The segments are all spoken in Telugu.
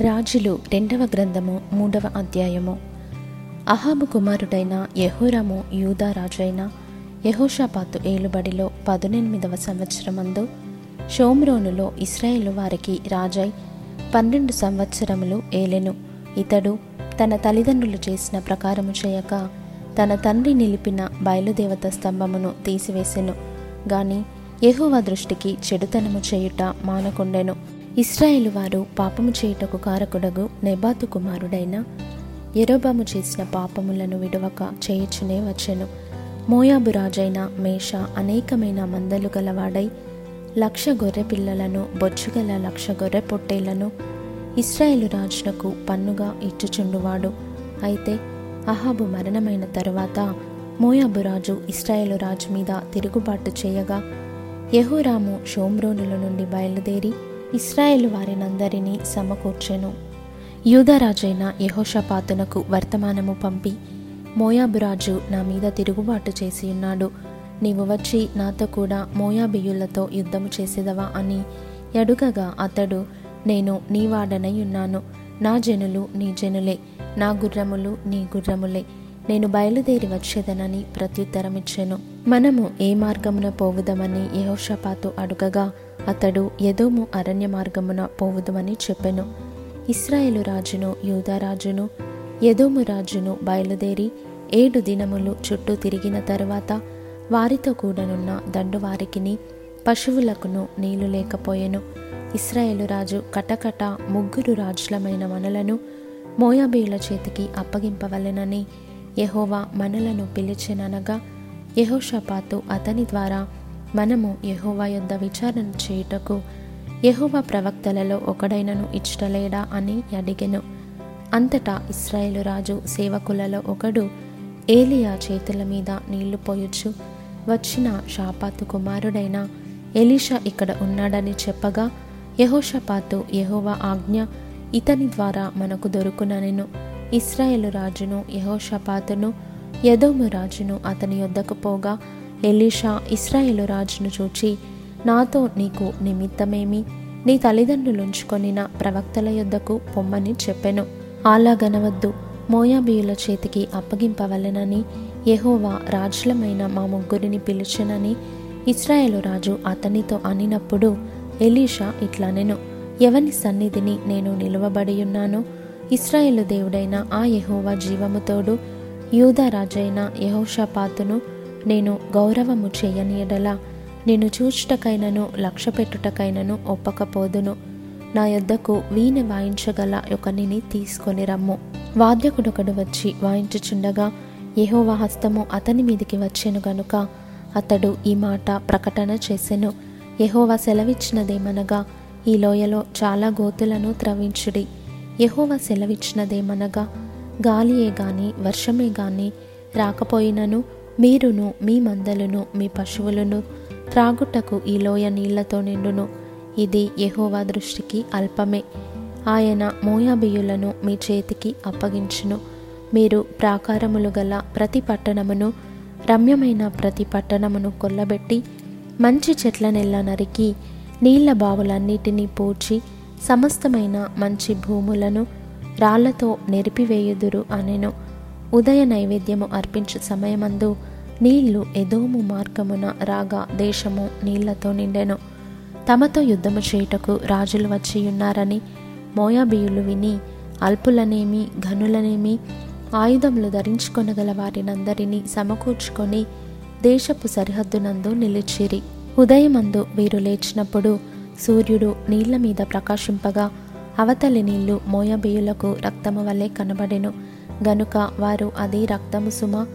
రాజులు రెండవ గ్రంథము మూడవ అధ్యాయము. అహాబు కుమారుడైన యహోరాము యూదా రాజైన యహోషాపాతు ఏలుబడిలో పదునెనిమిదవ సంవత్సరమందు షోమ్రోనులో ఇస్రాయేలు వారికి రాజై పన్నెండు సంవత్సరములు ఏలెను. ఇతడు తన తల్లిదండ్రులు చేసిన ప్రకారము చేయక తన తండ్రి నిలిపిన బయలుదేవత స్తంభమును తీసివేసెను. గాని యెహోవా దృష్టికి చెడుతనము చేయుట మానకుండెను. ఇస్రాయేలు వారు పాపము చేయుటకు కారకుడగు నెబాతు కుమారుడైన ఎరోబాము చేసిన పాపములను విడవక చేయుచునే వచ్చెను. మోయాబు రాజైన మేష అనేకమైన మందలు గలవాడై లక్ష గొర్రె పిల్లలను బొచ్చుగల లక్ష గొర్రె పొట్టేళ్ళను ఇస్రాయేలు రాజునకు పన్నుగా ఇచ్చుచుండువాడు. అయితే అహాబు మరణమైన తరువాత మోయాబు రాజు ఇస్రాయేలు రాజు మీద తిరుగుబాటు చేయగా యహోరాము షోమ్రోనుల నుండి బయలుదేరి ఇస్రాయేల్ వారినందరినీ సమకూర్చెను. యూదరాజైన యహోషపాతునకు వర్తమానము పంపి మోయాబురాజు నా మీద తిరుగుబాటు చేసి ఉన్నాడు. నీవు వచ్చి నాతో కూడా మోయాబియులతో యుద్ధము చేసేదవా అని అడుగగా అతడు నేను నీ వాడనై ఉన్నాను. నా జనులు నీ జనులే నా గుర్రములు నీ గుర్రములే. నేను బయలుదేరి వచ్చేదనని ప్రత్యుత్తరమిచ్చాను. మనము ఏ మార్గమున పోవుదమని యహోషపాతు అడుగగా అతడు ఎదోము అరణ్య మార్గమున పోవుదమని చెప్పెను. ఇస్రాయేలు రాజును యూదారాజును ఎదోము రాజును బయలుదేరి ఏడు దినములు చుట్టూ తిరిగిన తరువాత వారితో కూడనున్న దండువారికిని పశువులకును నీళ్ళు లేకపోయెను. ఇస్రాయేలు రాజు కటకట ముగ్గురు రాజులమైన మనలను మోయాబీయుల చేతికి అప్పగింపవలెనని యెహోవా మనలను పిలిచిననగా యహోషపాతు అతని ద్వారా మనము యహోవా యొద్ద విచారణ చేయుటకు యహోవా ప్రవక్తలలో ఒకడైనను ఇచ్చటలేడా అని అడిగెను. అంతటా ఇస్రాయేలు రాజు సేవకులలో ఒకడు ఏలియా చేతుల మీద నీళ్ళు పోయొచ్చు. వచ్చిన షాపాతు కుమారుడైన ఎలీషా ఇక్కడ ఉన్నాడని చెప్పగా యహోషపాతు యహోవా ఆజ్ఞ ఇతని ద్వారా మనకు దొరుకుననెను. ఇస్రాయేలు రాజును యహోషపాతును యదోము రాజును అతని యొద్దకు పోగా ఎలీషా ఇస్రాయేలు రాజును చూచి నాతో నీకు నిమిత్తమేమి? నీ తల్లిదండ్రులుంచుకొనిన ప్రవక్తల యొద్దకు పొమ్మని చెప్పెను. అలాగనవద్దు మోయాబీయుల చేతికి అప్పగింపవలెనని యహోవా రాజులమైన మా ముగ్గురిని పిలిచెనని ఇస్రాయేలు రాజు అతనితో అనినప్పుడు ఎలీషా ఇట్లనెను ఎవని సన్నిధిని నేను నిలువబడియున్నానో ఇస్రాయేలు దేవుడైన ఆ యహోవా జీవముతోడు యూదా రాజైన యహోషపాతును నేను గౌరవము చేయని ఎడల నేను చూచుటకైనను లక్ష్యపెట్టుటకైనను ఒప్పకపోదును. నా యొద్దకు వీణ వాయించగల ఒకనిని తీసుకొని రమ్ము. వాద్యకుడొకడు వచ్చి వాయించుచుండగా యహోవా హస్తము అతని మీదికి వచ్చెను గనుక అతడు ఈ మాట ప్రకటన చేసెను. యహోవా సెలవిచ్చినదేమనగా ఈ లోయలో చాలా గోతులను త్రవించుడి. యహోవా సెలవిచ్చినదేమనగా గాలియే గాని వర్షమే గాని రాకపోయినను మీరును మీ మందలను మీ పశువులను త్రాగుటకు ఈ లోయ నీళ్ళతో నిండును. ఇది యహోవా దృష్టికి అల్పమే. ఆయన మోయాబియులను మీ చేతికి అప్పగించును. మీరు ప్రాకారములు గల ప్రతి పట్టణమును రమ్యమైన ప్రతి పట్టణమును కొల్లబెట్టి మంచి చెట్లనెల్ల నరికి నీళ్ళ బావులన్నిటినీ పూడ్చి సమస్తమైన మంచి భూములను రాళ్ళతో నెరిపివేయుదురు అనెను. ఉదయ నైవేద్యము అర్పించు సమయమందు నీళ్ళు ఎదోము మార్గమున రాగా దేశము నీళ్ళతో నిండెను. తమతో యుద్ధము చేయుటకు రాజులు వచ్చి ఉన్నారని మోయాబీయులు విని అల్పులనేమి ఘనులనేమి ఆయుధములు ధరించుకొనగల వారినందరినీ సమకూర్చుకొని దేశపు సరిహద్దునందు నిలిచిరి. ఉదయమందు వీరు లేచినప్పుడు సూర్యుడు నీళ్ళ మీద ప్రకాశింపగా అవతలి నీళ్ళు మోయబియులకు రక్తము వలె కనబడెను. గనుక వారు అది రక్తము సుమ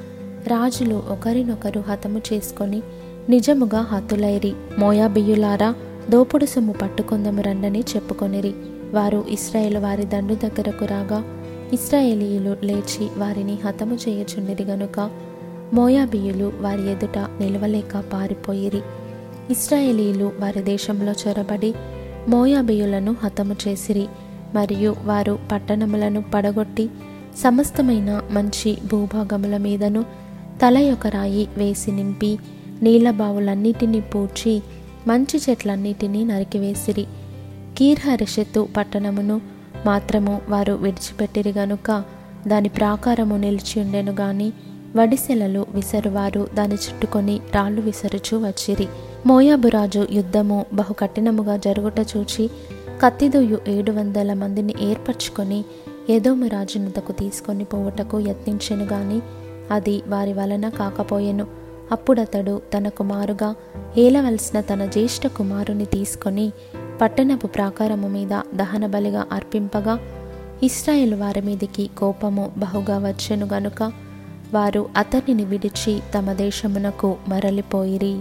రాజులు ఒకరినొకరు హతము చేసుకొని నిజముగా హతులైరి. మోయాబియులారా దోపుడు సొమ్ము పట్టుకొందము రండని చెప్పుకొనిరి. వారు ఇస్రాయేల్ వారి దండు దగ్గరకు రాగా ఇస్రాయేలీయులు లేచి వారిని హతము చేయుచుండిరి గనుక మోయాబియులు వారి ఎదుట నిలవలేక పారిపోయిరి. ఇస్రాయేలీలు వారి దేశంలో చొరబడి మోయాబియులను హతము చేసిరి. మరియు వారు పట్టణములను పడగొట్టి సమస్తమైన మంచి భూభాగముల మీదను తల యొక్క రాయి వేసి నింపి నీళ్ళ బావులన్నిటినీ పూడ్చి మంచి చెట్లన్నిటినీ నరికివేసిరి. కీర్హరిషత్తు పట్టణమును మాత్రము వారు విడిచిపెట్టిరి గనుక దాని ప్రాకారము నిలిచి ఉండెను గాని వడిసెలలు విసరువారు దాని చుట్టుకొని రాళ్ళు విసరుచూ వచ్చిరి. మోయాబురాజు యుద్ధము బహు కఠినముగా జరుగుట చూచి కత్తిదొయ్యు ఏడు వందల మందిని ఏర్పరచుకొని ఏదోము రాజునతకు తీసుకొని పోవుటకు యత్నించెను గాని అది వారి వలన కాకపోయెను. అప్పుడతడు తన కుమారుగా ఏలవలసిన తన జ్యేష్ఠ కుమారుని తీసుకొని పట్టణపు ప్రాకారము మీద దహన బలిగా అర్పింపగా ఇస్రాయేల్ వారి మీదికి కోపము బహుగా వచ్చెను గనుక వారు అతనిని విడిచి తమ దేశమునకు మరలిపోయిరి.